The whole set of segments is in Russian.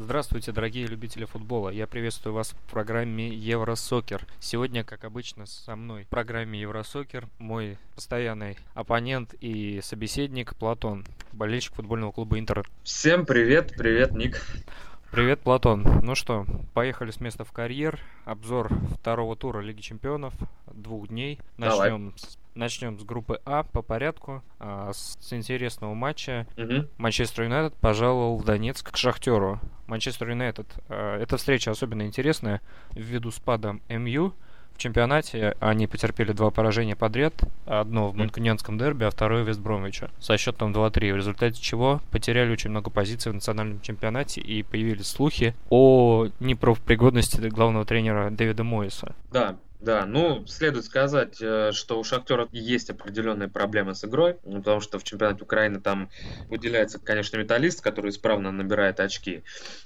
Здравствуйте, дорогие любители футбола. Я приветствую вас в программе Евросокер. Сегодня, как обычно, со мной в программе Евросокер мой постоянный оппонент и собеседник Платон, болельщик футбольного клуба Интер. Всем привет, привет, Ник. Привет, Платон. Ну что, поехали с места в карьер. Обзор второго тура Лиги Чемпионов двух дней. Начнем с Начнем с группы А по порядку. А, с интересного матча. Угу. Манчестер Юнайтед пожаловал в Донецк к Шахтеру. Манчестер Юнайтед. А, эта встреча особенно интересная ввиду спада МЮ. В чемпионате они потерпели два поражения подряд. Одно в Манкунианском дерби, а второе в Вестбромвича. Со счетом 2-3. В результате чего потеряли очень много позиций в национальном чемпионате и появились слухи о неправопригодности главного тренера Дэвида Моиса. Да, да, ну, следует сказать, э, что у Шахтера есть определенные проблемы с игрой, ну, потому что в чемпионате Украины там выделяется, конечно, металлист, который исправно набирает очки.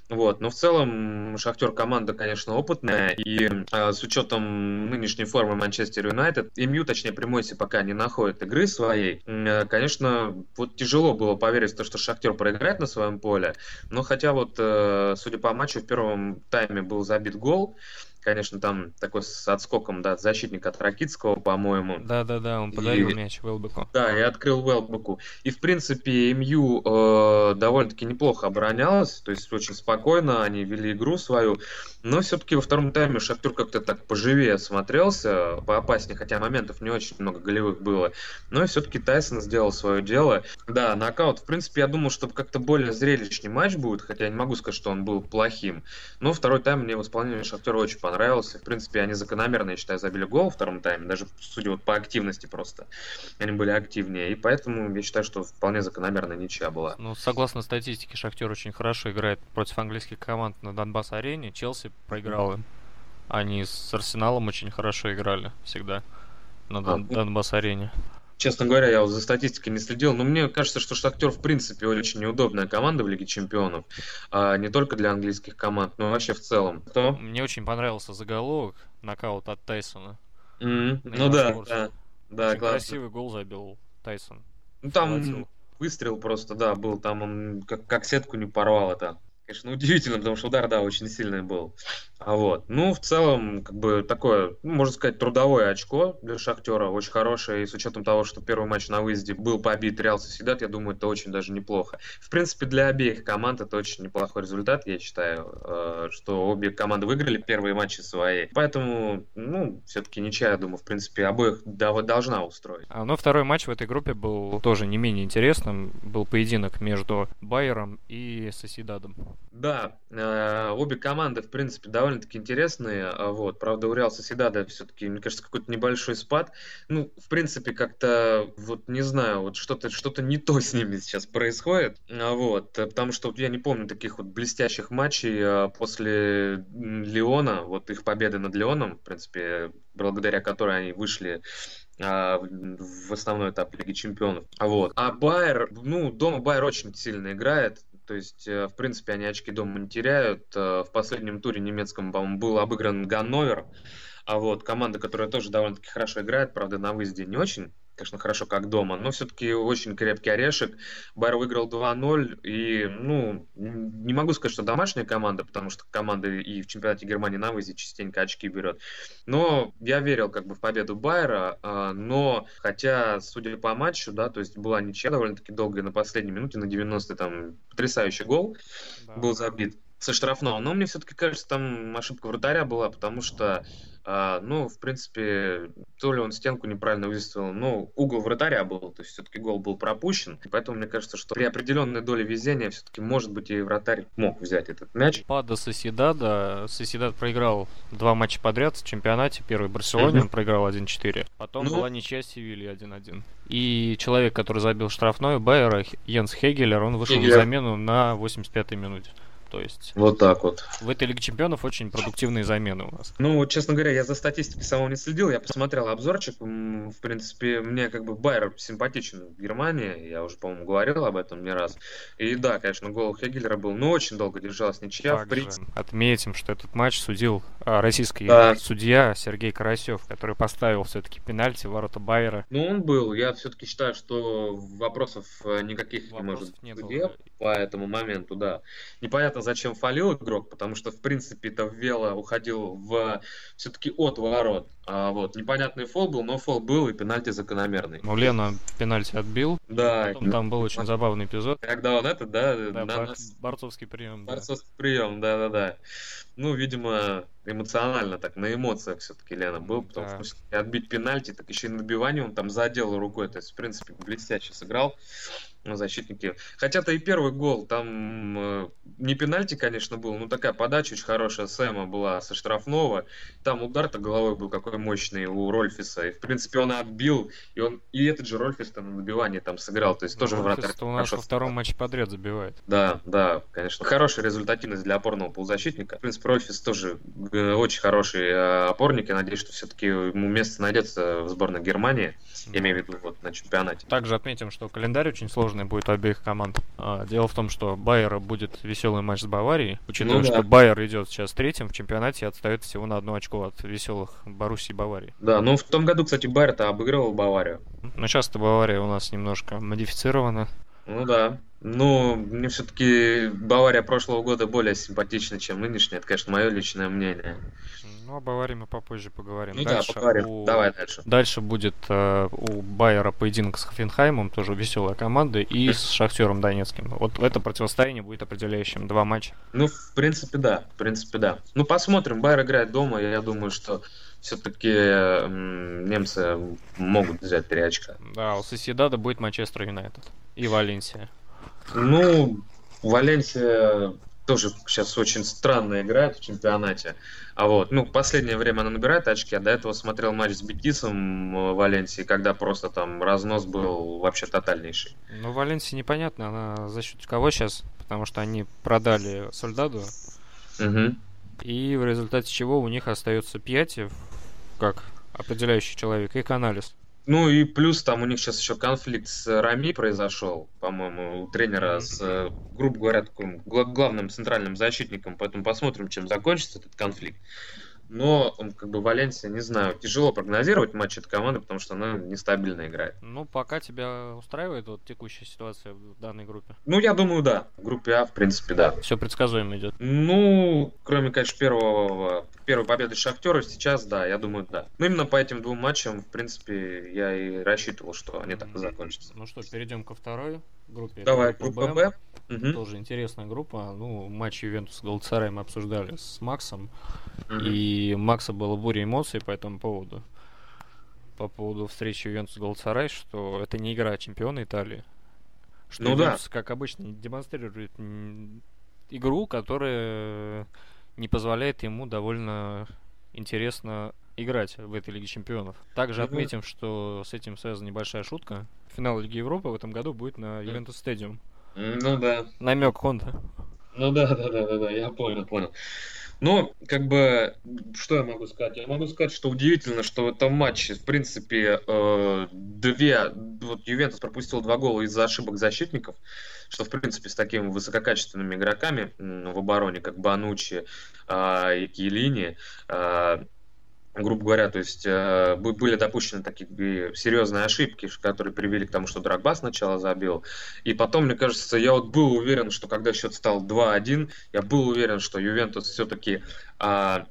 Вот, но в целом Шахтер команда, конечно, опытная, и а, с учетом нынешней формы Манчестер Юнайтед, МЮ, точнее, Примойси пока не находит игры своей, э, конечно, вот тяжело было поверить в то, что Шахтер проиграет на своем поле, но хотя вот, судя по матчу, в первом тайме был забит гол, конечно, там такой с отскоком, да, защитник от Ракитского, по-моему. Да-да-да, он подарил и... мяч Велбеку. Да, и открыл Велбеку. И, в принципе, МЮ э, довольно-таки неплохо оборонялась, то есть очень спокойно они вели игру свою, но все-таки во втором тайме Шахтер как-то так поживее смотрелся, поопаснее, хотя моментов не очень много голевых было. Но все-таки Тайсон сделал свое дело. Да, нокаут, в принципе, я думал, что как-то более зрелищный матч будет, хотя я не могу сказать, что он был плохим. Но второй тайм мне в исполнении Шахтера очень понравился понравился. В принципе, они закономерно, я считаю, забили гол во втором тайме, даже судя вот по активности просто. Они были активнее, и поэтому я считаю, что вполне закономерная ничья была. Ну, согласно статистике, Шахтер очень хорошо играет против английских команд на Донбасс-арене. Челси проиграл им. Они с Арсеналом очень хорошо играли всегда на Дон- а, Донбасс-арене. Честно говоря, я вот за статистикой не следил, но мне кажется, что Шахтер в принципе очень неудобная команда в Лиге Чемпионов. А не только для английских команд, но вообще в целом. Кто? Мне очень понравился заголовок нокаут от Тайсона. Mm-hmm. Ну да, да, да, очень красивый гол забил Тайсон. Ну там Хватил. выстрел просто, да, был, там он как, как сетку не порвал это. Конечно, удивительно, потому что удар, да, очень сильный был. А вот. Ну, в целом, как бы такое, ну, можно сказать, трудовое очко для Шахтера, очень хорошее, и с учетом того, что первый матч на выезде был побит Реал Соседат, я думаю, это очень даже неплохо. В принципе, для обеих команд это очень неплохой результат, я считаю, э, что обе команды выиграли первые матчи свои. Поэтому, ну, все-таки ничья, я думаю, в принципе, обоих должна устроить. А, но второй матч в этой группе был тоже не менее интересным. Был поединок между Байером и Соседадом. Да, э, обе команды, в принципе, довольно довольно-таки интересные. А вот, правда, у Реал Соседада все-таки, мне кажется, какой-то небольшой спад. Ну, в принципе, как-то, вот не знаю, вот что-то что не то с ними сейчас происходит. А вот, потому что вот, я не помню таких вот блестящих матчей а, после Леона, вот их победы над Леоном, в принципе, благодаря которой они вышли в основной этап Лиги Чемпионов. Вот. А Байер, ну, дома Байер очень сильно играет. То есть, э, в принципе, они очки дома не теряют. Э, в последнем туре немецком, по-моему, был обыгран Ганновер. А вот команда, которая тоже довольно-таки хорошо играет, правда, на выезде не очень конечно, хорошо как дома, но все-таки очень крепкий орешек. Байер выиграл 2-0, и, ну, не могу сказать, что домашняя команда, потому что команда и в чемпионате Германии на выезде частенько очки берет. Но я верил как бы в победу Байера, а, но хотя, судя по матчу, да, то есть была ничья довольно-таки долгая на последней минуте, на 90-й там потрясающий гол да. был забит со штрафного. Но мне все-таки кажется, там ошибка вратаря была, потому что, э, ну, в принципе, то ли он стенку неправильно выставил, ну, угол вратаря был, то есть все-таки гол был пропущен. Поэтому мне кажется, что при определенной доле везения все-таки, может быть, и вратарь мог взять этот мяч. Пада Соседада. Соседад проиграл два матча подряд в чемпионате. Первый Барселоне mm-hmm. он проиграл 1-4. Потом ну... была ничья Севилья 1-1. И человек, который забил штрафной, Байера, Йенс Хегелер, он вышел Хегелер. на замену на 85-й минуте. То есть вот так вот. В этой Лиге Чемпионов очень продуктивные замены у нас. Ну, честно говоря, я за статистикой самого не следил. Я посмотрел обзорчик. В принципе, мне как бы Байер симпатичен в Германии. Я уже, по-моему, говорил об этом не раз. И да, конечно, гол Хегелера был, но очень долго держалась ничья. в принципе. Отметим, что этот матч судил а, российский да. судья Сергей Карасев, который поставил все-таки пенальти в ворота Байера. Ну, он был. Я все-таки считаю, что вопросов э, никаких вопросов не может быть по этому моменту, да. Непонятно, зачем фалил игрок, потому что, в принципе, это Вела уходил в все-таки от ворот. А, вот, непонятный фол был, но фол был и пенальти закономерный. Ну, Лена пенальти отбил. Да. Потом там был очень забавный эпизод. Когда он это, да? Да, на нас... борцовский прием. Борцовский да. прием, да-да-да. Ну, видимо, эмоционально так, на эмоциях все-таки Лена был, потому да. что отбить пенальти, так еще и набивание он там задел рукой, то есть, в принципе, блестяще сыграл защитники. Хотя-то и первый гол, там э, не пенальти, конечно, был, но такая подача очень хорошая Сэма была со штрафного. Там удар-то головой был какой мощный у Рольфиса. И, в принципе, он отбил, и он и этот же Рольфис там на добивании там сыграл. То есть тоже ну, вратарь. у нас во втором матче подряд забивает. Да, да, конечно. Хорошая результативность для опорного полузащитника. В принципе, Рольфис тоже очень хороший э, опорник. Я надеюсь, что все-таки ему место найдется в сборной Германии. Я имею в виду вот на чемпионате. Также отметим, что календарь очень сложный будет у обеих команд. А, дело в том, что Байера будет веселый матч с Баварией. Учитывая, ну, да. что Байер идет сейчас третьим в чемпионате и отстает всего на одно очко от веселых Боруссии и Баварии. Да, ну в том году, кстати, Байер-то обыгрывал Баварию. Но сейчас-то Бавария у нас немножко модифицирована. Ну да. Ну, мне все-таки Бавария прошлого года более симпатична, чем нынешняя. Это, конечно, мое личное мнение. Ну, о Баварии мы попозже поговорим. Ну дальше да, поговорим. У... Давай дальше. Дальше будет э, у Байера поединок с Хофенхаймом, тоже веселая команда, и с Шахтером Донецким. Вот это противостояние будет определяющим. Два матча. Ну, в принципе, да. В принципе, да. Ну, посмотрим. Байер играет дома, я думаю, что все-таки немцы могут взять три очка. Да, у Соседада будет Манчестер Юнайтед и Валенсия. Ну, Валенсия тоже сейчас очень странно играет в чемпионате. А вот, ну, последнее время она набирает очки, а до этого смотрел матч с Бетисом в Валенсии, когда просто там разнос был вообще тотальнейший. Ну, Валенсия непонятно, она за счет кого сейчас, потому что они продали Сольдаду. Угу. И в результате чего у них остается Пьятев, как определяющий человек, и Каналис. Ну и плюс там у них сейчас еще конфликт с Рами произошел, по-моему, у тренера с, э, грубо говоря, таким главным центральным защитником, поэтому посмотрим, чем закончится этот конфликт. Но, как бы, Валенсия, не знаю, тяжело прогнозировать матч этой команды, потому что она нестабильно играет. Ну, пока тебя устраивает вот текущая ситуация в данной группе? Ну, я думаю, да. В группе А, в принципе, да. Все предсказуемо идет. Ну, кроме, конечно, первого, первой победы Шахтера, сейчас, да, я думаю, да. Ну, именно по этим двум матчам, в принципе, я и рассчитывал, что они так и закончатся. Ну что, перейдем ко второй группе. Давай, группа Б. Угу. Тоже интересная группа. Ну, матч Ювентус с Галатсараем мы обсуждали с Максом. Угу. И Макса было буря эмоций по этому поводу. По поводу встречи Ювентус с Галатасарай, что это не игра чемпиона Италии. Что ну, Ювентус, да. как обычно, демонстрирует игру, которая не позволяет ему довольно интересно играть в этой Лиге Чемпионов. Также отметим, что с этим связана небольшая шутка. Финал Лиги Европы в этом году будет на Ювентус Стадиум. Ну да. Намек Конте. Ну да, да, да, да, да, я понял, понял. Ну, как бы, что я могу сказать? Я могу сказать, что удивительно, что в этом матче, в принципе, э, две, вот Ювентус пропустил два гола из-за ошибок защитников, что, в принципе, с такими высококачественными игроками в обороне, как Банучи э, и Киелини, э, грубо говоря, то есть э, были допущены такие серьезные ошибки, которые привели к тому, что Драгба сначала забил. И потом, мне кажется, я вот был уверен, что когда счет стал 2-1, я был уверен, что Ювентус все-таки э,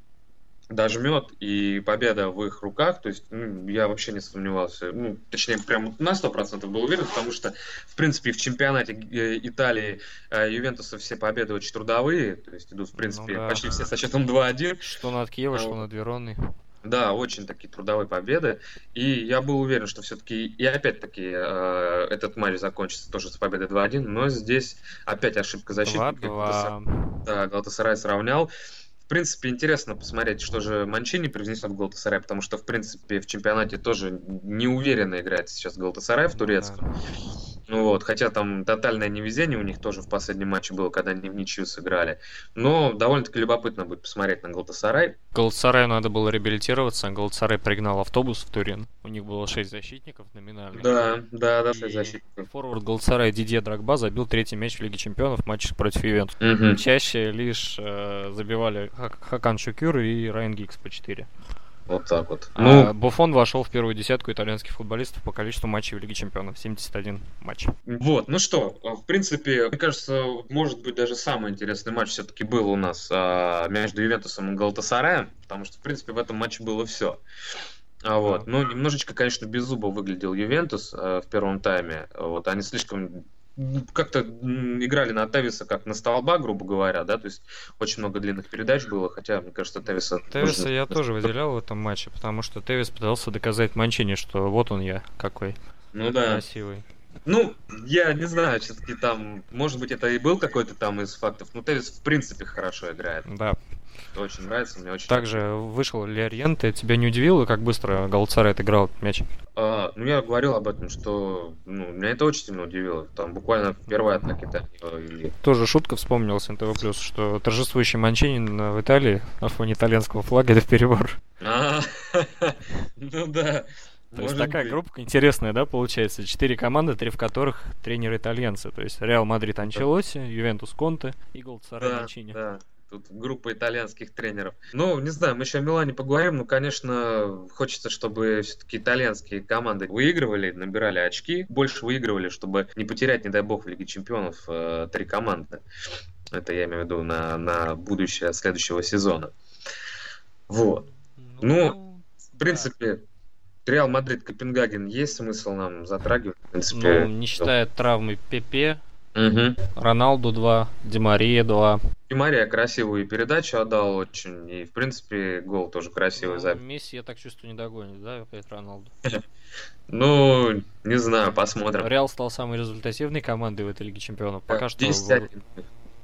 дожмет и победа в их руках. То есть ну, я вообще не сомневался. Ну, точнее, прям на 100% был уверен, потому что, в принципе, в чемпионате э, Италии э, Ювентуса все победы очень трудовые. То есть идут, в принципе, ну, да. почти все со счетом 2-1. Что над Киева, а, что над Вероной. Да, очень такие трудовые победы. И я был уверен, что все-таки, и опять-таки, э, этот матч закончится тоже с победой 2-1, но здесь опять ошибка защитника. 2-2. Да, Галатасарай сравнял. В принципе, интересно посмотреть, что же Манчини привнесет в Галатасарай, потому что, в принципе, в чемпионате тоже неуверенно играет сейчас Галатасарай в турецком. Да. Ну вот, хотя там тотальное невезение у них тоже в последнем матче было, когда они в ничью сыграли. Но довольно-таки любопытно будет посмотреть на Галатасарай. Галатасараю надо было реабилитироваться. Галатасарай пригнал автобус в Турин. У них было 6 защитников номинально. Да, да, да, 6 защитников. Форвард Галатасарая Дидье Драгба забил третий мяч в Лиге Чемпионов в матче против Ювентуса. Угу. Чаще лишь э, забивали Хакан Шукюр и Райан Гикс по 4. Вот так вот. А ну, Буфон вошел в первую десятку итальянских футболистов по количеству матчей в Лиге Чемпионов. 71 матч. Вот, ну что, в принципе, мне кажется, может быть, даже самый интересный матч все-таки был у нас а, между Ювентусом и Галтасараем, потому что, в принципе, в этом матче было все. А вот, ну, немножечко, конечно, без зуба выглядел Ювентус э, в первом тайме. Вот, они слишком как-то играли на Тевиса как на столба, грубо говоря, да, то есть очень много длинных передач было, хотя, мне кажется, Тевиса... Тевиса нужно... я тоже выделял в этом матче, потому что Тевис пытался доказать Манчини, что вот он я, какой ну, да. красивый. Ну, я не знаю, все-таки там, может быть, это и был какой-то там из фактов, но Тевис в принципе хорошо играет. Да. Очень нравится, мне очень Также нравится. вышел Леориенте, тебя не удивило, как быстро Галцарет играл мяч? А, ну, я говорил об этом, что ну, меня это очень сильно удивило. Там буквально в первой атаке да, и... Тоже шутка вспомнилась НТВ+, что торжествующий Манчини в Италии на фоне итальянского флага это перебор. А, ну да. То есть такая быть. группа интересная, да, получается? Четыре команды, три в которых тренеры итальянцы. То есть Реал Мадрид Анчелотти, Ювентус Конте и Галатасарай да, Да. Тут группа итальянских тренеров. Ну, не знаю, мы еще о Милане поговорим. Ну, конечно, хочется, чтобы все-таки итальянские команды выигрывали, набирали очки, больше выигрывали, чтобы не потерять, не дай бог, в Лиге Чемпионов э, три команды. Это я имею в виду на, на будущее следующего сезона. Вот. Ну, ну в принципе, да. Реал Мадрид, Копенгаген, есть смысл нам затрагивать? В принципе, ну, не считая травмы Пепе, Угу. Роналду 2, Ди Мария 2. Ди Мария красивую передачу отдал очень. И, в принципе, гол тоже красивый ну, забил. Месси, я так чувствую, не догонит, да, опять Роналду? Ну, не знаю, посмотрим. Реал стал самой результативной командой в этой Лиге Чемпионов. Пока что... 10-1.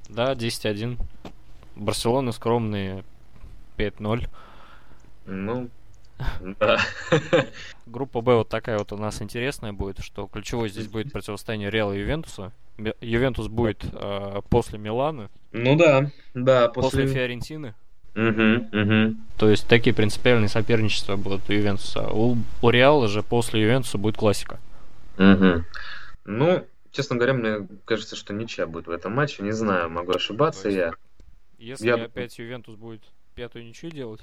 Да, 10-1. Барселона скромные 5-0. Ну, да. Группа Б вот такая вот у нас интересная будет, что ключевой здесь будет противостояние Реала и Ювентуса. Ювентус будет э, после Милана. Ну да, да. После, после Фиорентины. Угу, угу. То есть такие принципиальные соперничества будут у Ювентуса. У, у Реала же после Ювентуса будет классика. Угу. Ну, честно говоря, мне кажется, что ничья будет в этом матче. Не знаю, могу ошибаться есть, я. Если я... опять Ювентус будет пятую ничью делать,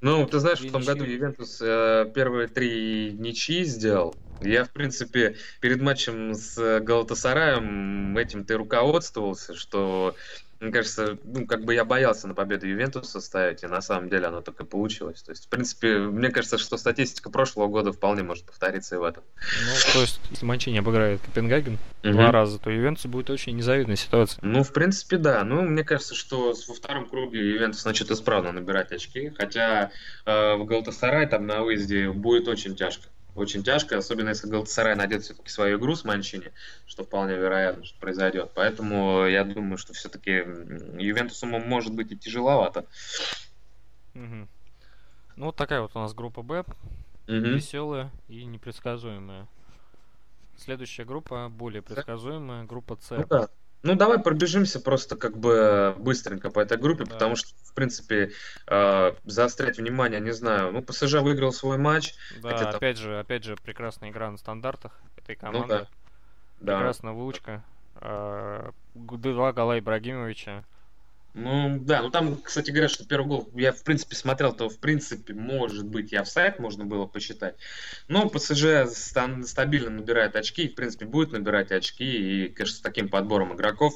ну, ты знаешь, в том году Ювентус э, первые три ничьи сделал. Я, в принципе, перед матчем с Галатасараем этим ты руководствовался, что мне кажется, ну, как бы я боялся на победу Ювентуса ставить, и на самом деле оно так и получилось. То есть, в принципе, мне кажется, что статистика прошлого года вполне может повториться и в этом. Ну, то есть, если Манчини обыграет Копенгаген угу. два раза, то Ювентус будет очень незавидная ситуация. Ну, в принципе, да. Ну, мне кажется, что во втором круге Ювентус начнет исправно набирать очки, хотя э, в Галтасарай там на выезде будет очень тяжко очень тяжко, особенно если Галатасарай найдет все-таки свою игру с Манчини, что вполне вероятно, что произойдет. Поэтому я думаю, что все-таки Ювентусу может быть и тяжеловато. Угу. Ну, вот такая вот у нас группа Б. Угу. Веселая и непредсказуемая. Следующая группа более предсказуемая, группа С. Ну, да. Ну, давай пробежимся просто как бы быстренько по этой группе, да. потому что, в принципе, э, заострять внимание, не знаю. Ну, ПСЖ выиграл свой матч. Да, хотя, опять там... же, опять же, прекрасная игра на стандартах этой команды. Ну, да. Прекрасная да. выучка. Э, два гола Ибрагимовича. Ну, да, ну там, кстати, говорят, что первый гол, я, в принципе, смотрел, то, в принципе, может быть, я в сайт можно было посчитать. Но ПСЖ стабильно набирает очки, в принципе, будет набирать очки, и, конечно, с таким подбором игроков.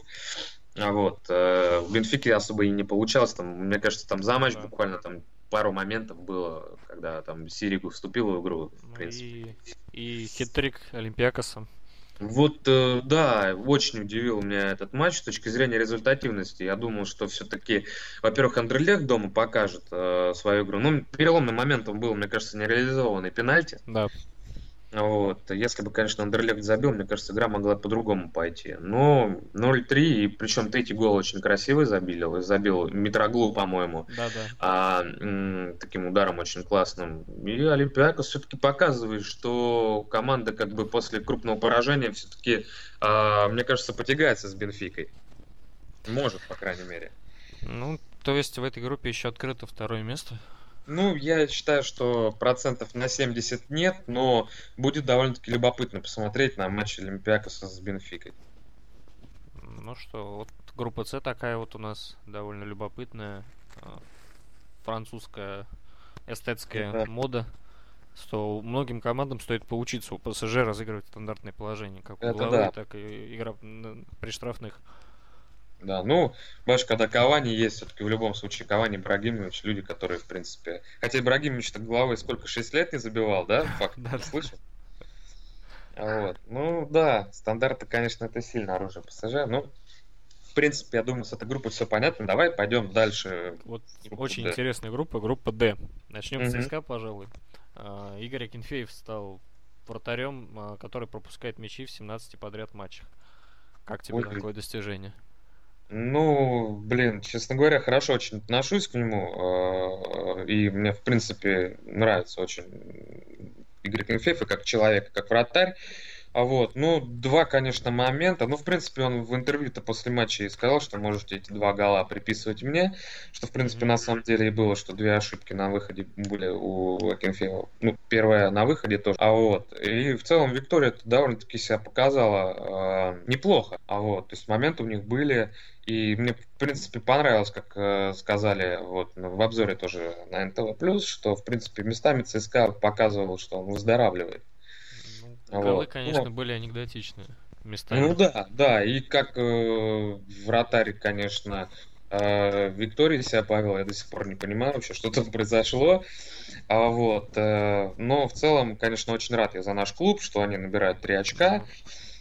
А вот, э, в Бенфике особо и не получалось, там, мне кажется, там за матч да. буквально там пару моментов было, когда там Сиригу вступил в игру, в ну принципе. И, и хитрик Олимпиакоса. Вот, э, да, очень удивил меня этот матч с точки зрения результативности. Я думал, что все-таки, во-первых, Андерлех дома покажет э, свою игру. Ну, переломным моментом был, мне кажется, нереализованный пенальти. Да. Вот. Если бы, конечно, Андерлехт забил, мне кажется, игра могла по-другому пойти. Но 0-3, и причем третий гол очень красивый забил, забил Митроглу, по-моему. Да, да. А, м- таким ударом очень классным. И Олимпиакос все-таки показывает, что команда как бы после крупного поражения все-таки, а, мне кажется, потягается с Бенфикой. Может, по крайней мере. Ну, то есть в этой группе еще открыто второе место? Ну, я считаю, что процентов на 70 нет, но будет довольно-таки любопытно посмотреть на матч Олимпиакоса с Бенфикой. Ну что, вот группа С такая вот у нас довольно любопытная. А, французская эстетская да. мода, что многим командам стоит поучиться у ПСЖ разыгрывать стандартные положения, как у угловые, да. так и игра при штрафных. Да, ну, бачишь, когда Кавани есть, все-таки в любом случае Кавани, Брагимович, люди, которые, в принципе... Хотя Брагимович так головой сколько, 6 лет не забивал, да? Факт, слышал? Вот. Ну, да, стандарты, конечно, это сильно оружие ПСЖ, ну, в принципе, я думаю, с этой группой все понятно. Давай пойдем дальше. Вот очень D. интересная группа, группа D. Начнем mm-hmm. с ЦСКА, пожалуй. А, Игорь Акинфеев стал вратарем, а, который пропускает мячи в 17 подряд матчах. Как тебе Ой. такое достижение? Ну, блин, честно говоря, хорошо очень отношусь к нему. А, и мне, в принципе, нравится очень Игорь Акинфеев и как человек, как вратарь. А вот, ну, два, конечно, момента. Ну, в принципе, он в интервью-то после матча и сказал, что можете эти два гола приписывать мне. Что, в принципе, на самом деле и было, что две ошибки на выходе были у Акинфеева. Ну, первая на выходе тоже. А вот, и в целом Виктория довольно-таки себя показала э, неплохо. А вот, то есть моменты у них были. И мне, в принципе, понравилось, как э, сказали вот, в обзоре тоже на НТВ+, что, в принципе, местами ЦСКА показывал, что он выздоравливает. Голы, вот. конечно, ну, были анекдотичные местами. Ну да, да, и как э, вратарь, конечно, э, Виктория себя повел, я до сих пор не понимаю вообще, что там произошло. А вот, э, но в целом, конечно, очень рад я за наш клуб, что они набирают три очка.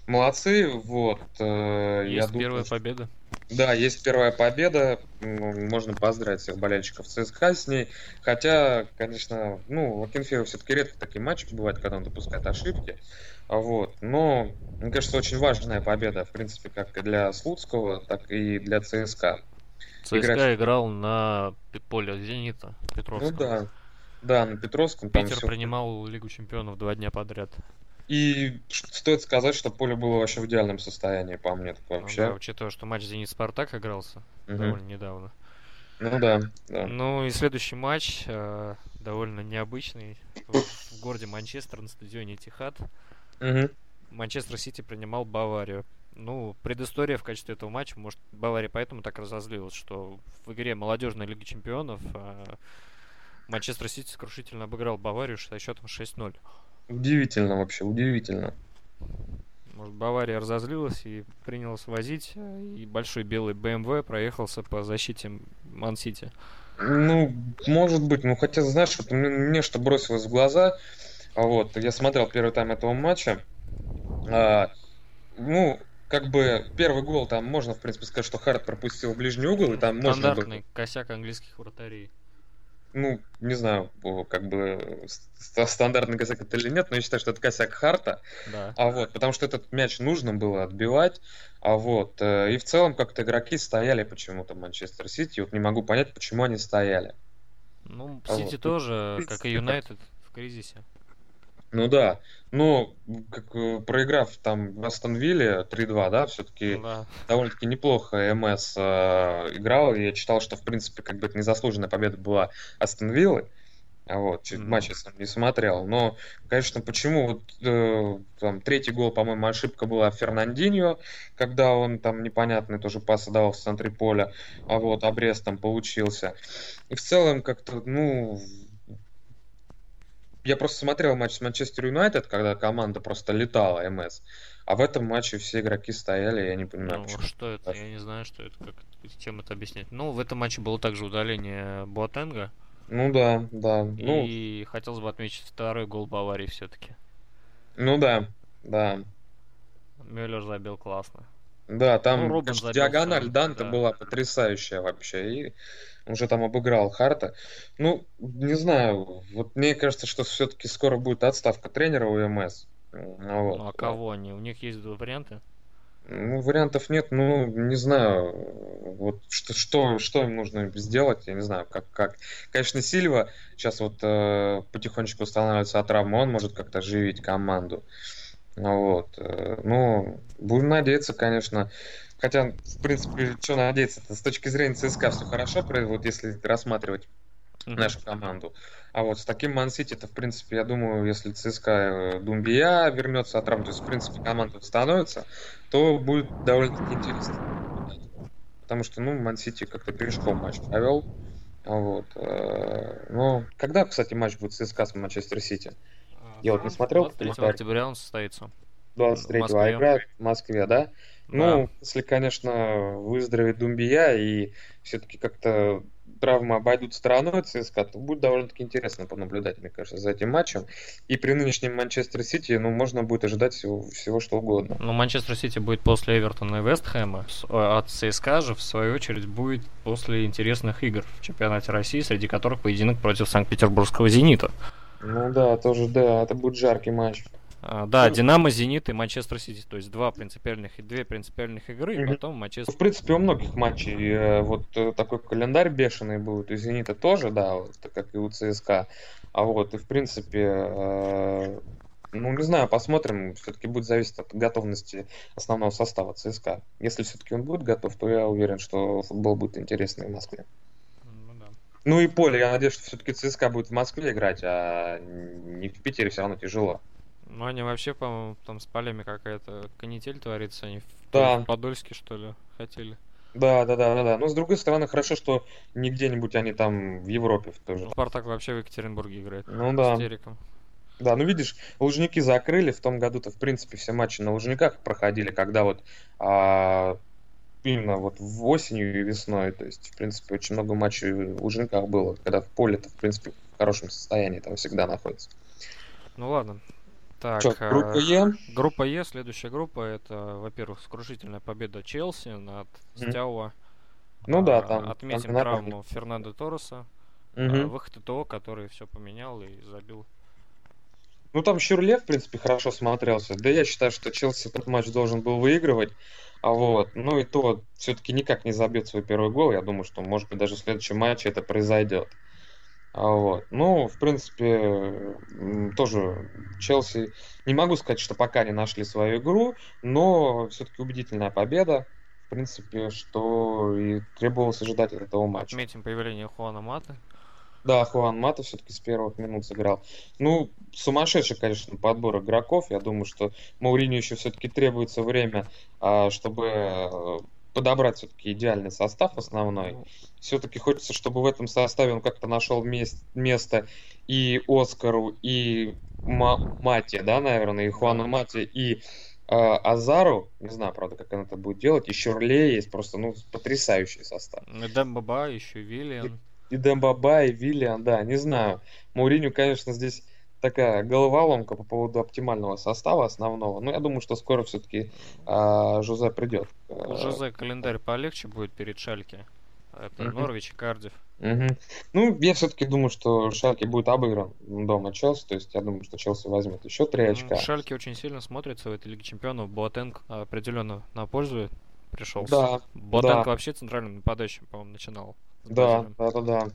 Молодцы, вот. Э, Есть я думаю, первая что... победа. Да, есть первая победа. Можно поздравить всех болельщиков ЦСКА с ней. Хотя, конечно, ну, у Акинфеева все-таки редко такие матчи бывают, когда он допускает ошибки. Вот. Но, мне кажется, очень важная победа, в принципе, как и для Слуцкого, так и для ЦСКА. ЦСКА Играть... играл на поле Зенита Петровского. Ну да, да, на Петровском. Питер все... принимал Лигу Чемпионов два дня подряд. И стоит сказать, что поле было вообще в идеальном состоянии, по мне, так вообще. Ну, да, учитывая, что матч Зенит-Спартак игрался угу. довольно недавно. Ну да, да. Ну и следующий матч э, довольно необычный в, в городе Манчестер на стадионе Тихат. Угу. Манчестер Сити принимал Баварию. Ну, предыстория в качестве этого матча, может, Бавария поэтому так разозлилась, что в игре молодежной Лиги Чемпионов э, Манчестер Сити сокрушительно обыграл Баварию со счетом 6-0. Удивительно вообще, удивительно. Может, Бавария разозлилась и принялась возить, и большой белый BMW проехался по защите Ман-Сити. Ну, может быть, ну хотя, знаешь, вот мне, мне что бросилось в глаза, а вот, я смотрел первый тайм этого матча, а, ну, как бы первый гол там можно, в принципе, сказать, что Харт пропустил в ближний угол, и там можно было... косяк английских вратарей ну, не знаю, как бы стандартный косяк это или нет, но я считаю, что это косяк Харта. Да. А вот, потому что этот мяч нужно было отбивать. А вот, э, и в целом как-то игроки стояли почему-то Манчестер Сити. Вот не могу понять, почему они стояли. Ну, а Сити вот. тоже, как и Юнайтед, в кризисе. Ну да, но как, э, проиграв там в Астон Вилле 3-2, да, все-таки да. довольно-таки неплохо МС э, играл. Я читал, что в принципе как бы это незаслуженная победа была Астон Виллы. А вот, чуть mm-hmm. матч я сам не смотрел. Но, конечно, почему вот э, там третий гол, по-моему, ошибка была Фернандинho, когда он там непонятный тоже пас отдавал в центре поля, а вот обрез там получился. И в целом как-то, ну, я просто смотрел матч с Манчестер Юнайтед, когда команда просто летала, МС. А в этом матче все игроки стояли, я не понимаю, ну, почему. что это? Я не знаю, что это, как, чем это объяснять. Ну, в этом матче было также удаление Буатенга. Ну да, да. И ну... хотелось бы отметить второй гол Баварии все-таки. Ну да, да. Мюллер забил классно. Да, там ну, конечно, диагональ Данта да. была потрясающая вообще. И уже там обыграл Харта. Ну, не знаю, вот мне кажется, что все-таки скоро будет отставка тренера у МС. Ну, вот. ну а кого они? У них есть варианты? Ну, вариантов нет, ну, не знаю, вот что, что, что им нужно сделать, я не знаю, как, как. Конечно, Сильва сейчас вот э, потихонечку устанавливается от травмы, он может как-то оживить команду. Вот, э, ну, будем надеяться, конечно, Хотя, в принципе, что надеяться -то? С точки зрения ЦСКА все хорошо, вот если рассматривать mm-hmm. нашу команду. А вот с таким Ман-Сити, это, в принципе, я думаю, если ЦСКА э, Думбия вернется от травмы, то есть, в принципе, команда становится, то будет довольно-таки интересно. Потому что, ну, Ман-Сити как-то пешком матч провел. Вот. Э, ну, когда, кстати, матч будет ЦСКА с Манчестер Сити? Я вот не смотрел. 23 октября он состоится. 23-го, а играет в Москве, да? Ну, если, конечно, выздоровеет Думбия и все-таки как-то травмы обойдут стороной ЦСКА, то будет довольно-таки интересно понаблюдать, мне кажется, за этим матчем. И при нынешнем Манчестер Сити, ну, можно будет ожидать всего, всего что угодно. Ну, Манчестер Сити будет после Эвертона и Вестхэма, а от ЦСКА же, в свою очередь, будет после интересных игр в чемпионате России, среди которых поединок против Санкт-Петербургского «Зенита». Ну да, тоже, да, это будет жаркий матч. А, да, Динамо, Зенит и Манчестер Сити. То есть два принципиальных и две принципиальных игры, и потом Манчестер. В принципе, у многих матчей э, вот э, такой календарь бешеный будет. У Зенита тоже, да, вот, как и у ЦСКА. А вот, и в принципе, э, ну, не знаю, посмотрим. Все-таки будет зависеть от готовности основного состава ЦСКА. Если все-таки он будет готов, то я уверен, что футбол будет интересный в Москве. Ну, ну и поле, я надеюсь, что все-таки ЦСКА будет в Москве играть, а не в Питере все равно тяжело. Ну, они вообще, по-моему, там с полями какая-то канитель творится. Они в да. Подольске, что ли, хотели. Да, да, да, да, да. Но с другой стороны, хорошо, что не где-нибудь они там в Европе тоже. Ну, Спартак вообще в Екатеринбурге играет. Ну да. С Териком. Да, ну видишь, Лужники закрыли в том году-то, в принципе, все матчи на Лужниках проходили, когда вот а, именно вот в осенью и весной, то есть, в принципе, очень много матчей в Лужниках было, когда в поле-то, в принципе, в хорошем состоянии там всегда находится. Ну ладно, так, Чё, группа Е? Группа Е, следующая группа, это, во-первых, сокрушительная победа Челси над mm-hmm. Стяуа. Ну да, там. Отметим там травму Фернандо Торреса. Mm-hmm. Выход ИТО, который все поменял и забил. Ну там Щурле, в принципе, хорошо смотрелся. Да я считаю, что Челси этот матч должен был выигрывать. А вот, ну и то все-таки никак не забьет свой первый гол. Я думаю, что, может быть, даже в следующем матче это произойдет. А вот. Ну, в принципе, тоже Челси, не могу сказать, что пока не нашли свою игру, но все-таки убедительная победа, в принципе, что и требовалось ожидать от этого матча. Отметим появление Хуана Мата. Да, Хуан Мата все-таки с первых минут сыграл. Ну, сумасшедший, конечно, подбор игроков. Я думаю, что Мауриню еще все-таки требуется время, а, чтобы э, подобрать все-таки идеальный состав основной. Все-таки хочется, чтобы в этом составе он как-то нашел мест, место и Оскару, и Ма- Мате, да, наверное, и Хуану Мате, и э, Азару. Не знаю, правда, как он это будет делать. И Шурле есть просто, ну, потрясающий состав. И Дембаба, еще Виллиан. И, Дембаба, и Виллиан, да, не знаю. Мауриню, конечно, здесь такая головоломка по поводу оптимального состава основного. Но я думаю, что скоро все-таки а, Жозе придет. У Жозе календарь полегче будет перед Шальки. Это угу. Норвич и Кардив. Угу. Ну, я все-таки думаю, что Шальки будет обыгран дома Челси. То есть я думаю, что Челси возьмет еще три очка. Шальки очень сильно смотрится в этой Лиге Чемпионов. Буатенг определенно на пользу пришел. Да. Буатенг да. вообще центральным нападающим, по-моему, начинал. Да, да, да, да.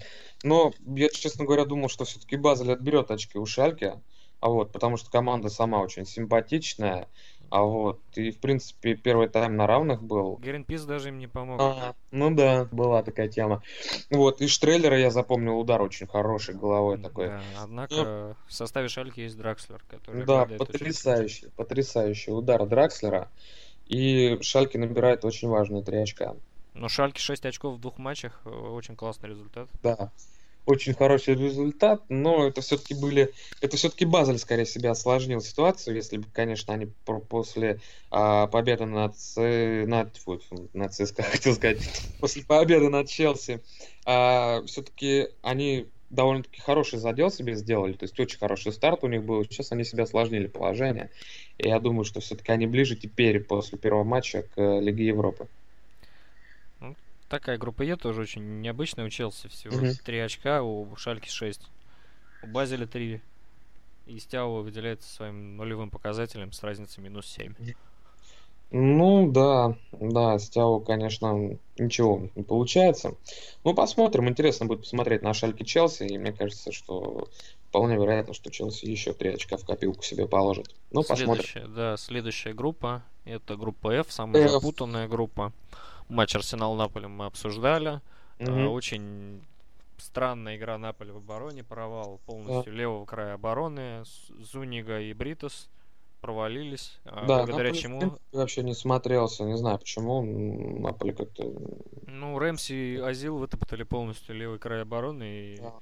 Но я, честно говоря, думал, что все-таки Базель отберет очки у Шальки. А вот, потому что команда сама очень симпатичная. А вот, и в принципе первый тайм на равных был. Геренпис даже им не помог. А, ну да, была такая тема. Вот, и Штреллера я запомнил удар очень хороший, головой такой. Да, однако ну, в составе Шальки есть Дракслер, который... Да, потрясающий, очень... потрясающий удар Дракслера. И Шальки набирает очень важные три очка. Но Шальки 6 очков в двух матчах, э, очень классный результат. Да, очень хороший результат, но это все-таки были, это все-таки Базель скорее себя осложнил ситуацию, если бы, конечно, они после а, победы над, над, фу, над ЦСКА, хотел сказать, после победы над Челси, а, все-таки они довольно-таки хороший задел себе сделали, то есть очень хороший старт у них был, сейчас они себя осложнили положение, и я думаю, что все-таки они ближе теперь после первого матча к Лиге Европы такая группа Е тоже очень необычная. У Челси всего угу. 3 очка, у Шальки 6. У Базеля 3. И Стяу выделяется своим нулевым показателем с разницей минус 7. Ну да, да, Стяу, конечно, ничего не получается. Ну, посмотрим. Интересно будет посмотреть на Шальки Челси. И мне кажется, что вполне вероятно, что Челси еще 3 очка в копилку себе положит. Ну, следующая, посмотрим. Да, следующая группа. Это группа F, самая F. запутанная группа. Матч Арсенал-Наполе мы обсуждали. Mm-hmm. Очень странная игра Наполи в обороне, провал полностью yeah. левого края обороны, Зунига и Бритус. Провалились. А да, благодаря Наполи, чему... Вообще не смотрелся, не знаю почему. Наполи как-то... Ну, Рэмси и Азил вытоптали полностью левый край обороны. И... Да.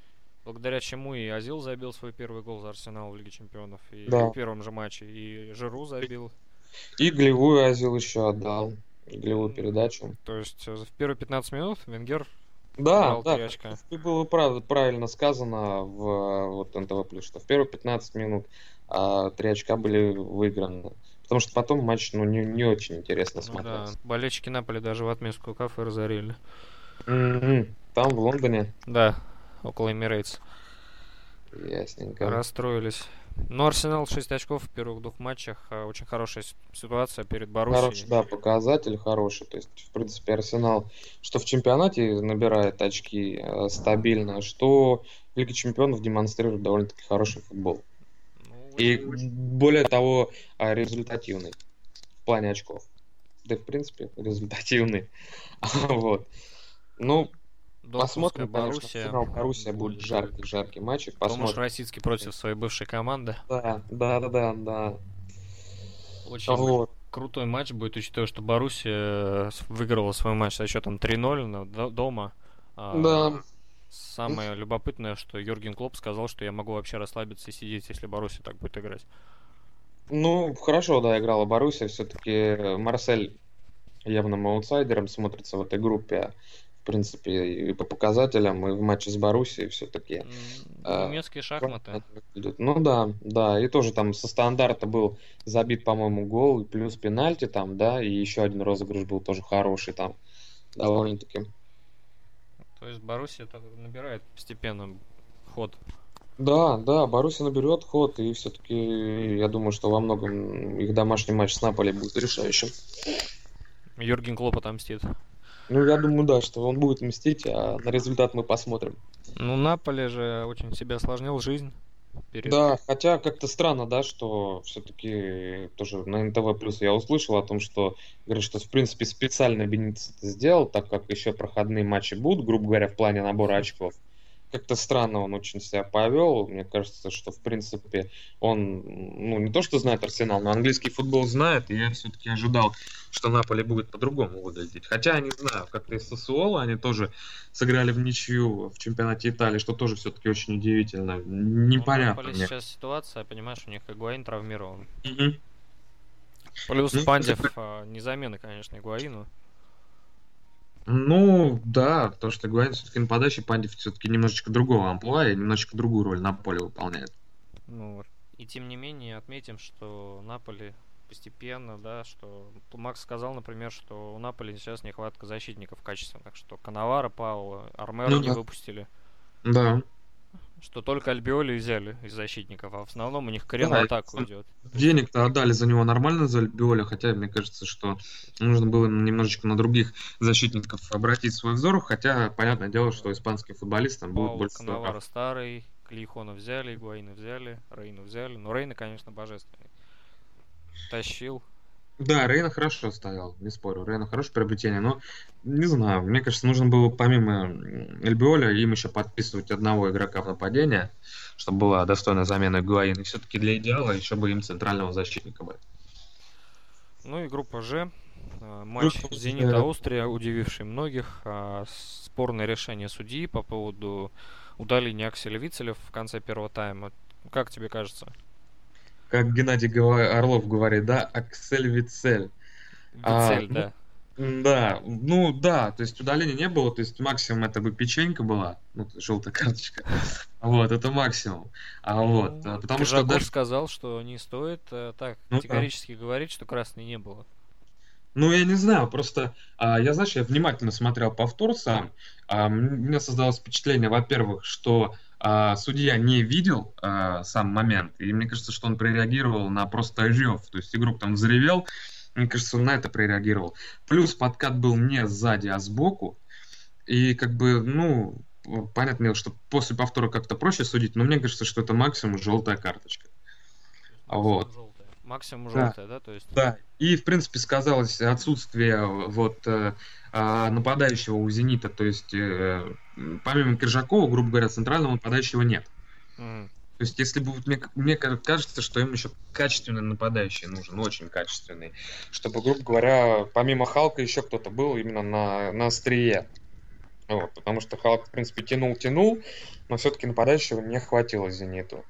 Благодаря чему и Азил забил свой первый гол за Арсенал в Лиге Чемпионов. И да. в первом же матче. И Жиру забил. И голевую Азил еще отдал. Голевую передачу. То есть э, в первые 15 минут Венгер да, да, очка. было прав, правильно сказано в вот НТВ Плюс, что в первые 15 минут а, 3 очка были выиграны. Потому что потом матч ну, не, не очень интересно ну, смотрелся. Да, болельщики Наполи даже в отместку кафе разорили. Mm-hmm. Там, в Лондоне? Да, около Эмирейтс. Ясненько. Расстроились. Но Арсенал 6 очков в первых двух матчах. А, очень хорошая ситуация перед Боруссией. Хороший, да, показатель хороший. То есть, в принципе, Арсенал, что в чемпионате набирает очки э, стабильно, что в Лиге Чемпионов демонстрирует довольно-таки хороший футбол. И более того, а, результативный в плане очков. Да, в принципе, результативный. вот. Ну, Посмотрим, Боруссия. Финал Боруссия будет жаркий, жаркий матч. Посмотрим. Думаешь, Российский против своей бывшей команды? Да, да, да, да, да. Очень вот. крутой матч будет, учитывая, что Боруссия выиграла свой матч со счетом 3-0 дома. А, да. Самое любопытное, что Юрген Клоп сказал, что я могу вообще расслабиться и сидеть, если Боруссия так будет играть. Ну, хорошо, да, играла Боруссия. Все-таки Марсель явным аутсайдером смотрится в этой группе принципе, и по показателям, и в матче с Боруссией все-таки. А, немецкие шахматы. Ну да, да, и тоже там со стандарта был забит, по-моему, гол, плюс пенальти там, да, и еще один розыгрыш был тоже хороший там, довольно-таки. То есть Боруссия набирает постепенно ход. Да, да, Боруссия наберет ход, и все-таки я думаю, что во многом их домашний матч с Наполи будет решающим. Юрген Клоп отомстит. Ну, я думаю, да, что он будет мстить, а на результат мы посмотрим. Ну, Наполе же очень себе осложнил жизнь. Перед... Да, хотя как-то странно, да, что все-таки тоже на НТВ плюс я услышал о том, что говорят, что в принципе специально Бенитес это сделал, так как еще проходные матчи будут, грубо говоря, в плане набора очков как-то странно он очень себя повел. Мне кажется, что, в принципе, он, ну, не то что знает Арсенал, но английский футбол знает, и я все-таки ожидал, что Наполе будет по-другому выглядеть. Хотя, не знаю, как-то из Сосуола они тоже сыграли в ничью в чемпионате Италии, что тоже все-таки очень удивительно. Непонятно. Ну, мне. сейчас ситуация, понимаешь, у них Игуаин травмирован. Угу. Плюс ну, Пандев это... не замена, конечно, Игуаину. Ну, да, то, что Гуайн все-таки на подаче, Пандив все-таки немножечко другого амплуа и немножечко другую роль на поле выполняет. Ну, и тем не менее отметим, что Наполи постепенно, да, что Макс сказал, например, что у Наполи сейчас нехватка защитников качественных, что Канавара, Паула, Армера ну, не да. выпустили. Да что только Альбиоли взяли из защитников, а в основном у них крен да, атаку идет. Денег-то отдали за него нормально за Альбиоли, хотя мне кажется, что нужно было немножечко на других защитников обратить свой взор, хотя понятное дело, что испанским футболистам будет больше Канавара старый, Клихона взяли, Гуайна взяли, Рейну взяли, но Рейна, конечно, божественный. Тащил, да, Рейна хорошо стоял, не спорю. Рейна хорошее приобретение, но не знаю, мне кажется, нужно было помимо Эльбиоля им еще подписывать одного игрока в нападение, чтобы была достойная замена Гуаин. И все-таки для идеала еще бы им центрального защитника бы. Ну и группа Ж. А, матч Зенит Австрия, удививший многих. А, спорное решение судьи по поводу удаления Акселя Вицеля в конце первого тайма. Как тебе кажется? Как Геннадий Орлов говорит, да, Аксель Вицель. А, Вицель, а, да. Да, ну да, то есть удаления не было, то есть максимум это бы печенька была, ну, желтая карточка. Вот, это максимум. А вот, ну, потому что... даже сказал, что не стоит э, так ну, категорически да. говорить, что красной не было. Ну, я не знаю, просто а, я, знаешь, я внимательно смотрел повтор сам. А, у меня создалось впечатление, во-первых, что а, судья не видел а, сам момент, и мне кажется, что он прореагировал на просто рев, то есть игрок там взревел, мне кажется, он на это прореагировал. Плюс подкат был не сзади, а сбоку, и как бы, ну, понятно, что после повтора как-то проще судить, но мне кажется, что это максимум желтая карточка. Вот. Максимум желтая, да. да, то есть. Да. И в принципе сказалось отсутствие вот э, а, нападающего у Зенита, то есть э, помимо Киржакова, грубо говоря, центрального нападающего нет. Mm. То есть, если бы мне, мне кажется, что им еще качественный нападающий нужен, очень качественный, чтобы, грубо говоря, помимо Халка еще кто-то был именно на, на острие. Вот, потому что Халк, в принципе, тянул-тянул, но все-таки нападающего не хватило Зениту.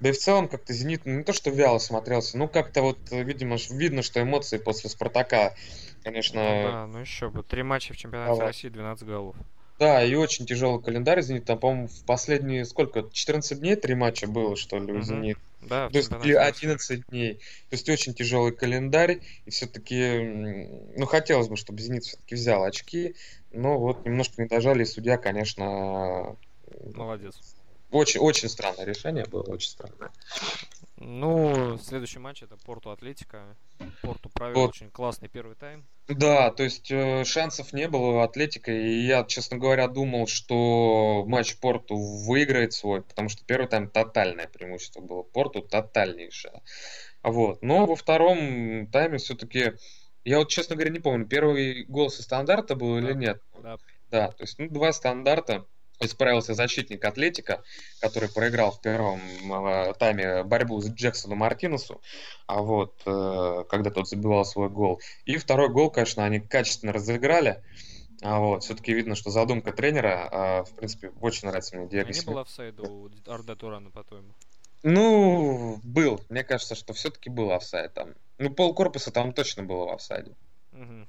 Да и в целом как-то Зенит ну, не то, что вяло смотрелся, ну как-то вот, видимо, видно, что эмоции после Спартака, конечно... Ну, да, ну еще бы. Три матча в чемпионате а, России, 12 голов. Да, и очень тяжелый календарь Зенит. Там, по-моему, в последние сколько? 14 дней три матча было, что ли, у Зенит. Да, то есть, или 11 дней. То есть очень тяжелый календарь. И все-таки, ну, хотелось бы, чтобы Зенит все-таки взял очки. Но вот немножко не дожали, и судья, конечно... Молодец. Очень, очень странное решение было, очень странное. Ну, следующий матч это Порту Атлетика. Порту провел вот. очень классный первый тайм. Да, то есть э, шансов не было у Атлетика, и я, честно говоря, думал, что матч Порту выиграет свой, потому что первый тайм тотальное преимущество было. Порту тотальнейшее. Вот. Но во втором тайме все-таки, я вот, честно говоря, не помню, первый гол со стандарта был да. или нет. Да. Да, то есть, ну, два стандарта исправился защитник Атлетика, который проиграл в первом э, тайме борьбу с Джексоном Мартинесу, а вот э, когда тот забивал свой гол. И второй гол, конечно, они качественно разыграли. А вот, все-таки видно, что задумка тренера, а, в принципе, очень нравится мне Диего. А не было офсайда у Арда Турана, по-твоему? Ну, был. Мне кажется, что все-таки был офсайд там. Ну, пол корпуса там точно было в офсайде. Угу.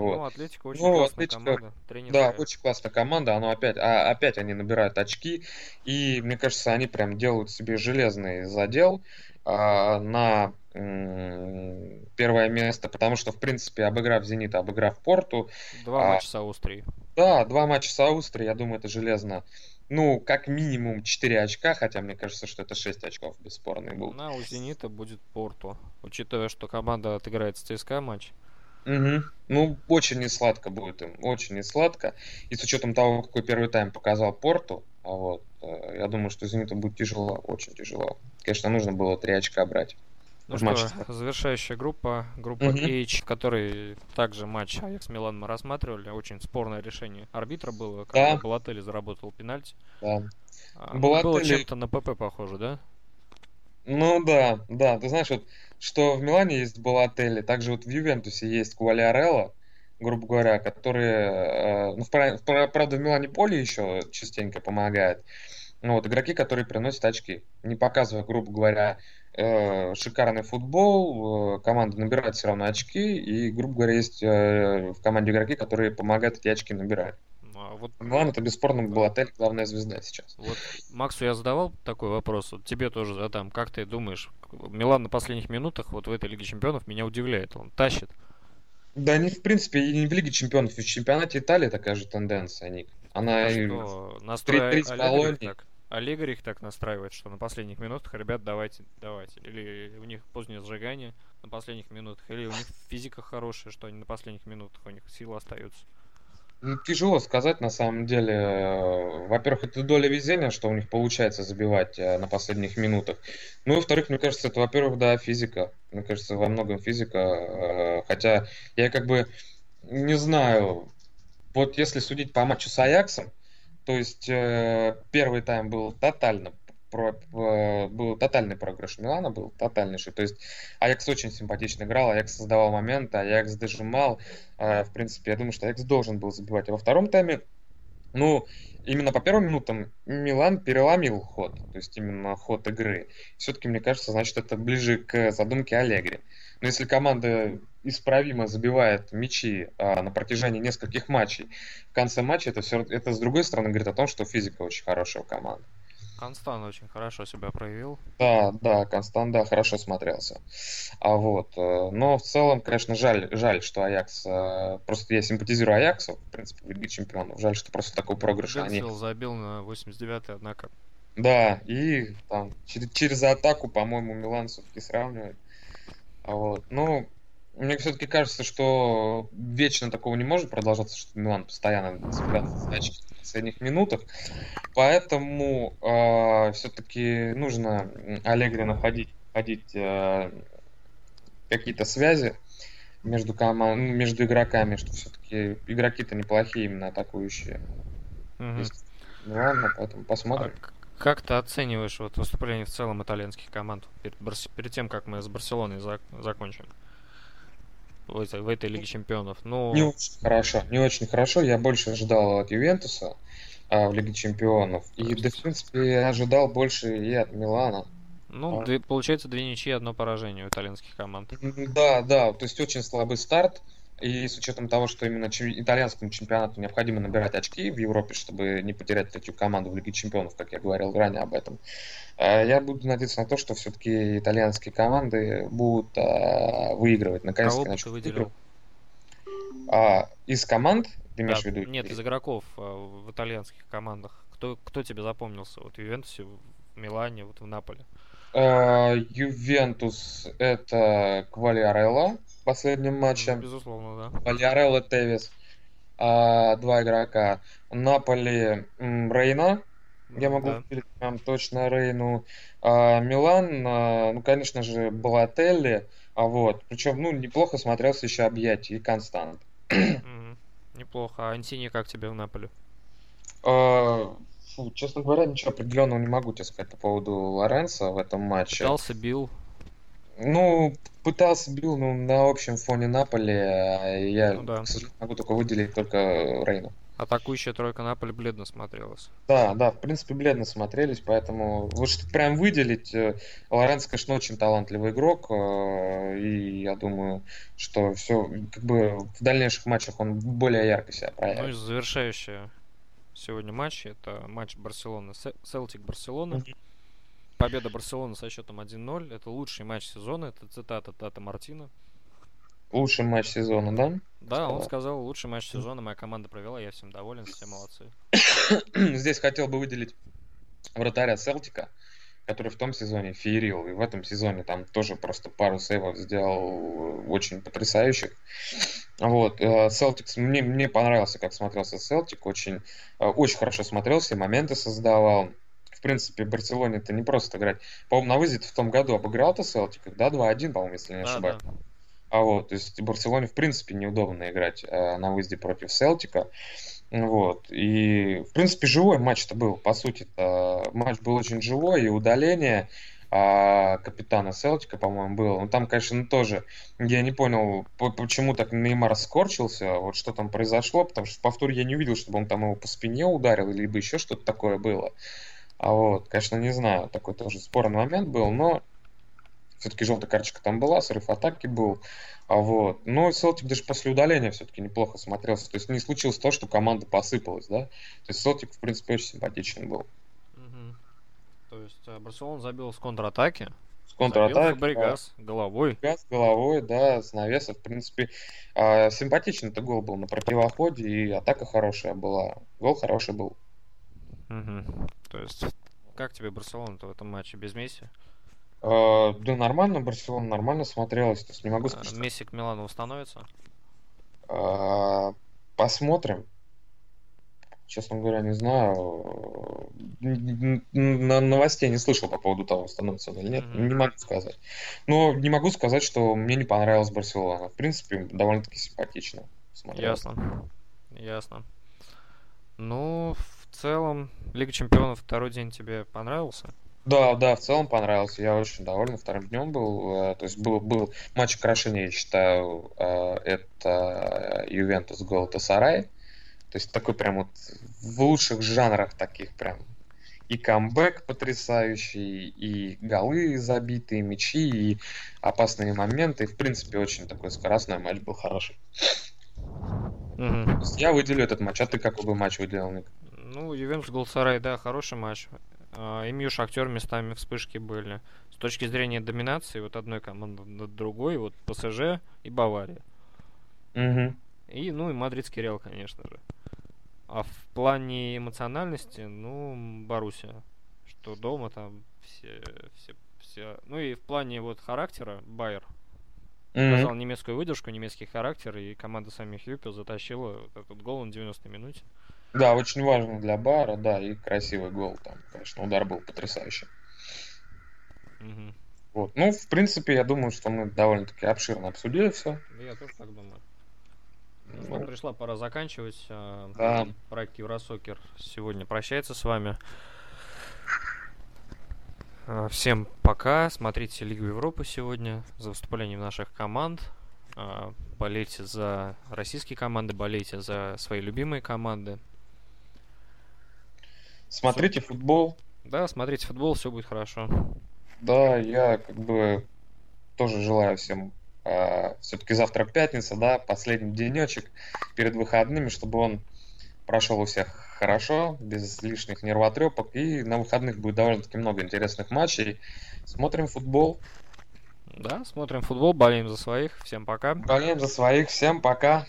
Вот. Ну, Атлетика очень ну, классная Атлетика, команда. Тренер да, очень классная команда. Оно опять, а, опять они набирают очки. И мне кажется, они прям делают себе железный задел а, на м- первое место. Потому что, в принципе, обыграв Зенит, обыграв Порту. Два а, матча с Аустрией. Да, два матча с Аустрией. Я думаю, это железно. Ну, как минимум 4 очка, хотя мне кажется, что это 6 очков бесспорный был. На у Зенита будет Порту. Учитывая, что команда отыграет с ЦСКА матч. Угу. Ну, очень не сладко будет им, очень не сладко. И с учетом того, какой первый тайм показал Порту, а вот, э, я думаю, что Зениту будет тяжело, очень тяжело. Конечно, нужно было три очка брать. Ну что, матче. завершающая группа, группа угу. H, который также матч Аякс Милан мы рассматривали, очень спорное решение арбитра было, когда да. Балатели заработал пенальти. Да. А, Балатели... Было чем-то на ПП похоже, да? Ну да, да, ты знаешь, вот что в Милане есть Балатели, также вот в Ювентусе есть Квалиарелло, грубо говоря, которые, э, ну, в, правда, в Милане поле еще частенько помогает. Ну, вот игроки, которые приносят очки, не показывая, грубо говоря, э, шикарный футбол, э, команда набирает все равно очки, и, грубо говоря, есть в команде игроки, которые помогают эти очки набирать. А вот... Милан это бесспорно был отель, главная звезда сейчас. Вот Максу я задавал такой вопрос, вот тебе тоже задам. Как ты думаешь, Милан на последних минутах вот в этой Лиге Чемпионов меня удивляет, он тащит. Да, не в принципе и не в Лиге Чемпионов, в чемпионате Италии такая же тенденция, Ник. Она а что, настрой Олег так, Олег их так настраивает, что на последних минутах, ребят, давайте, давайте. Или у них позднее сжигание на последних минутах, или у них физика хорошая, что они на последних минутах, у них силы остаются. Ну, тяжело сказать на самом деле. Во-первых, это доля везения, что у них получается забивать э, на последних минутах. Ну и во-вторых, мне кажется, это, во-первых, да, физика. Мне кажется, во многом физика. Э, хотя я как бы не знаю. Вот если судить по матчу с Аяксом, то есть э, первый тайм был тотально про, э, был тотальный проигрыш Милана, был тотальнейший. То есть Аякс очень симпатично играл, Аякс создавал моменты, Аякс дожимал. Э, в принципе, я думаю, что Аякс должен был забивать. А во втором тайме, ну, именно по первым минутам Милан переломил ход, то есть именно ход игры. Все-таки, мне кажется, значит, это ближе к задумке Аллегри. Но если команда исправимо забивает мячи а, на протяжении нескольких матчей, в конце матча это все это с другой стороны говорит о том, что физика очень хорошая у команды. Констан очень хорошо себя проявил. Да, да, Констан, да, хорошо смотрелся. А вот, э, но в целом, конечно, жаль, жаль, что Аякс, э, просто я симпатизирую Аяксу, в принципе, в Лиге Чемпионов. Жаль, что просто такой проигрыш они... забил на 89-й, однако. Да, и там через, через атаку, по-моему, Милан все-таки сравнивает. А вот, ну, мне все-таки кажется, что вечно такого не может продолжаться, что Милан постоянно цепляется очки в последних минутах. Поэтому э, все-таки нужно Аллегри находить, находить э, какие-то связи между, команд, ну, между игроками, что все-таки игроки-то неплохие, именно атакующие. Угу. Есть. Ладно, поэтому посмотрим. А Как ты оцениваешь вот выступление в целом итальянских команд перед, перед тем, как мы с Барселоной зак закончим? В этой, в этой Лиге Чемпионов. Ну... Не очень хорошо, не очень хорошо. Я больше ожидал от Ювентуса а, в Лиге Чемпионов. И, да, в принципе, ожидал больше и от Милана. Ну, а. две, получается, две ничьи, одно поражение у итальянских команд. Да, да, то есть очень слабый старт. И с учетом того, что именно итальянскому чемпионату необходимо набирать очки в Европе, чтобы не потерять третью команду в Лиге Чемпионов, как я говорил ранее об этом, э, я буду надеяться на то, что все-таки итальянские команды будут а, выигрывать. Наконец, Кого бы ты выделил? А, из команд, ты имеешь да, в виду? Нет, из игроков а, в итальянских командах. Кто, кто тебе запомнился? Вот в Ювентусе, в Милане, вот в Наполе. Ювентус это Квалиарелла последним матчем. Безусловно, да. Вальярелло Тевис. А, два игрока. Наполи Рейна. Я могу да. прям точно Рейну. А, Милан, а, ну, конечно же, Балателли. А вот. Причем, ну, неплохо смотрелся еще объятие и Констант. Неплохо. А Антини как тебе в Наполе? А, фу, честно говоря, ничего определенного не могу тебе сказать по поводу Лоренса в этом матче. Пытался, бил. Ну, пытался бил, но на общем фоне Наполи а я, ну, да. могу только выделить только Рейну. Атакующая тройка Наполи бледно смотрелась. Да, да, в принципе, бледно смотрелись, поэтому вот что прям выделить, э, Лоренц, конечно, очень талантливый игрок, э, и я думаю, что все, как бы в дальнейших матчах он более ярко себя проявит. Ну и завершающая сегодня матч, это матч Барселона, Селтик Барселона. Mm-hmm. Победа Барселоны со счетом 1-0. Это лучший матч сезона. Это цитата Тата Мартина. Лучший матч сезона, да? Да, сказал. он сказал, лучший матч сезона моя команда провела, я всем доволен, все молодцы. Здесь хотел бы выделить вратаря Селтика, который в том сезоне феерил, и в этом сезоне там тоже просто пару сейвов сделал очень потрясающих. Вот, Селтикс, мне, мне понравился, как смотрелся Селтик, очень, э, очень хорошо смотрелся, моменты создавал, в принципе, Барселоне это не просто играть. По-моему, на выезде в том году обыграл-то Селтик, да, 2-1, по-моему, если не ошибаюсь. Да, да. А вот, то есть Барселоне, в принципе, неудобно играть э, на выезде против Селтика. Вот. И, в принципе, живой матч-то был, по сути. -то. Матч был очень живой, и удаление а, капитана Селтика, по-моему, было. Ну, там, конечно, тоже, я не понял, почему так Неймар скорчился, вот что там произошло, потому что в повторе я не увидел, чтобы он там его по спине ударил, либо еще что-то такое было. А вот, конечно, не знаю, такой тоже спорный момент был, но все-таки желтая карточка там была, срыв атаки был. А вот. Но Селтик даже после удаления все-таки неплохо смотрелся. То есть не случилось то, что команда посыпалась, да. То есть Селтик, в принципе, очень симпатичен был. Угу. То есть э, Барселона забил с контратаки. С контратаки. Бригас да. головой. Бригас головой, да, с навеса. В принципе, э, симпатичный это гол был на противоходе, и атака хорошая была. Гол хороший был. Угу. То есть, как тебе Барселона-то в этом матче без Месси? Uh, да нормально, Барселона нормально смотрелась. То есть не могу сказать. Месси к Милану установится? Uh, посмотрим. Честно говоря, не знаю. На новостей не слышал по поводу того, становится он или нет. Mm-hmm. Не могу сказать. Но не могу сказать, что мне не понравилась Барселона. В принципе, довольно-таки симпатично. Смотрелось. Ясно. Ясно. Ну, в целом, Лига Чемпионов второй день тебе понравился? Да, да, в целом понравился. Я очень доволен. Вторым днем был. Э, то есть был, был матч крашения, я считаю, э, это Ювентус Голтасарай. То есть такой прям вот в лучших жанрах таких прям и камбэк потрясающий, и голы забитые, мячи, и опасные моменты. И, в принципе, очень такой скоростной матч был хороший. Угу. Я выделю этот матч. А ты какой бы матч выделил, Ник? Ну, Ювентус Голсарай, да, хороший матч. А, МЮ Шахтер местами вспышки были. С точки зрения доминации вот одной команды над другой, вот ПСЖ и Бавария. Угу. И, ну, и Мадридский Реал, конечно же. А в плане эмоциональности, ну, Барусия. Что дома там все, все, все... Ну и в плане вот характера Байер показал mm-hmm. немецкую выдержку, немецкий характер, и команда самих Юпил затащила вот этот гол на 90-й минуте. Да, очень важно для Бара, да, и красивый гол там, конечно, удар был потрясающий. Угу. Вот. Ну, в принципе, я думаю, что мы довольно-таки обширно обсудили все. Я тоже так думаю. Ну, пришла пора заканчивать. А, да. Проект Евросокер сегодня прощается с вами. А, всем пока. Смотрите Лигу Европы сегодня за выступлением наших команд. А, болейте за российские команды, болейте за свои любимые команды. Смотрите футбол. Да, смотрите футбол, все будет хорошо. Да, я как бы тоже желаю всем э, а, все-таки завтра пятница, да, последний денечек перед выходными, чтобы он прошел у всех хорошо, без лишних нервотрепок. И на выходных будет довольно-таки много интересных матчей. Смотрим футбол. Да, смотрим футбол, болеем за своих. Всем пока. Болеем за своих. Всем пока.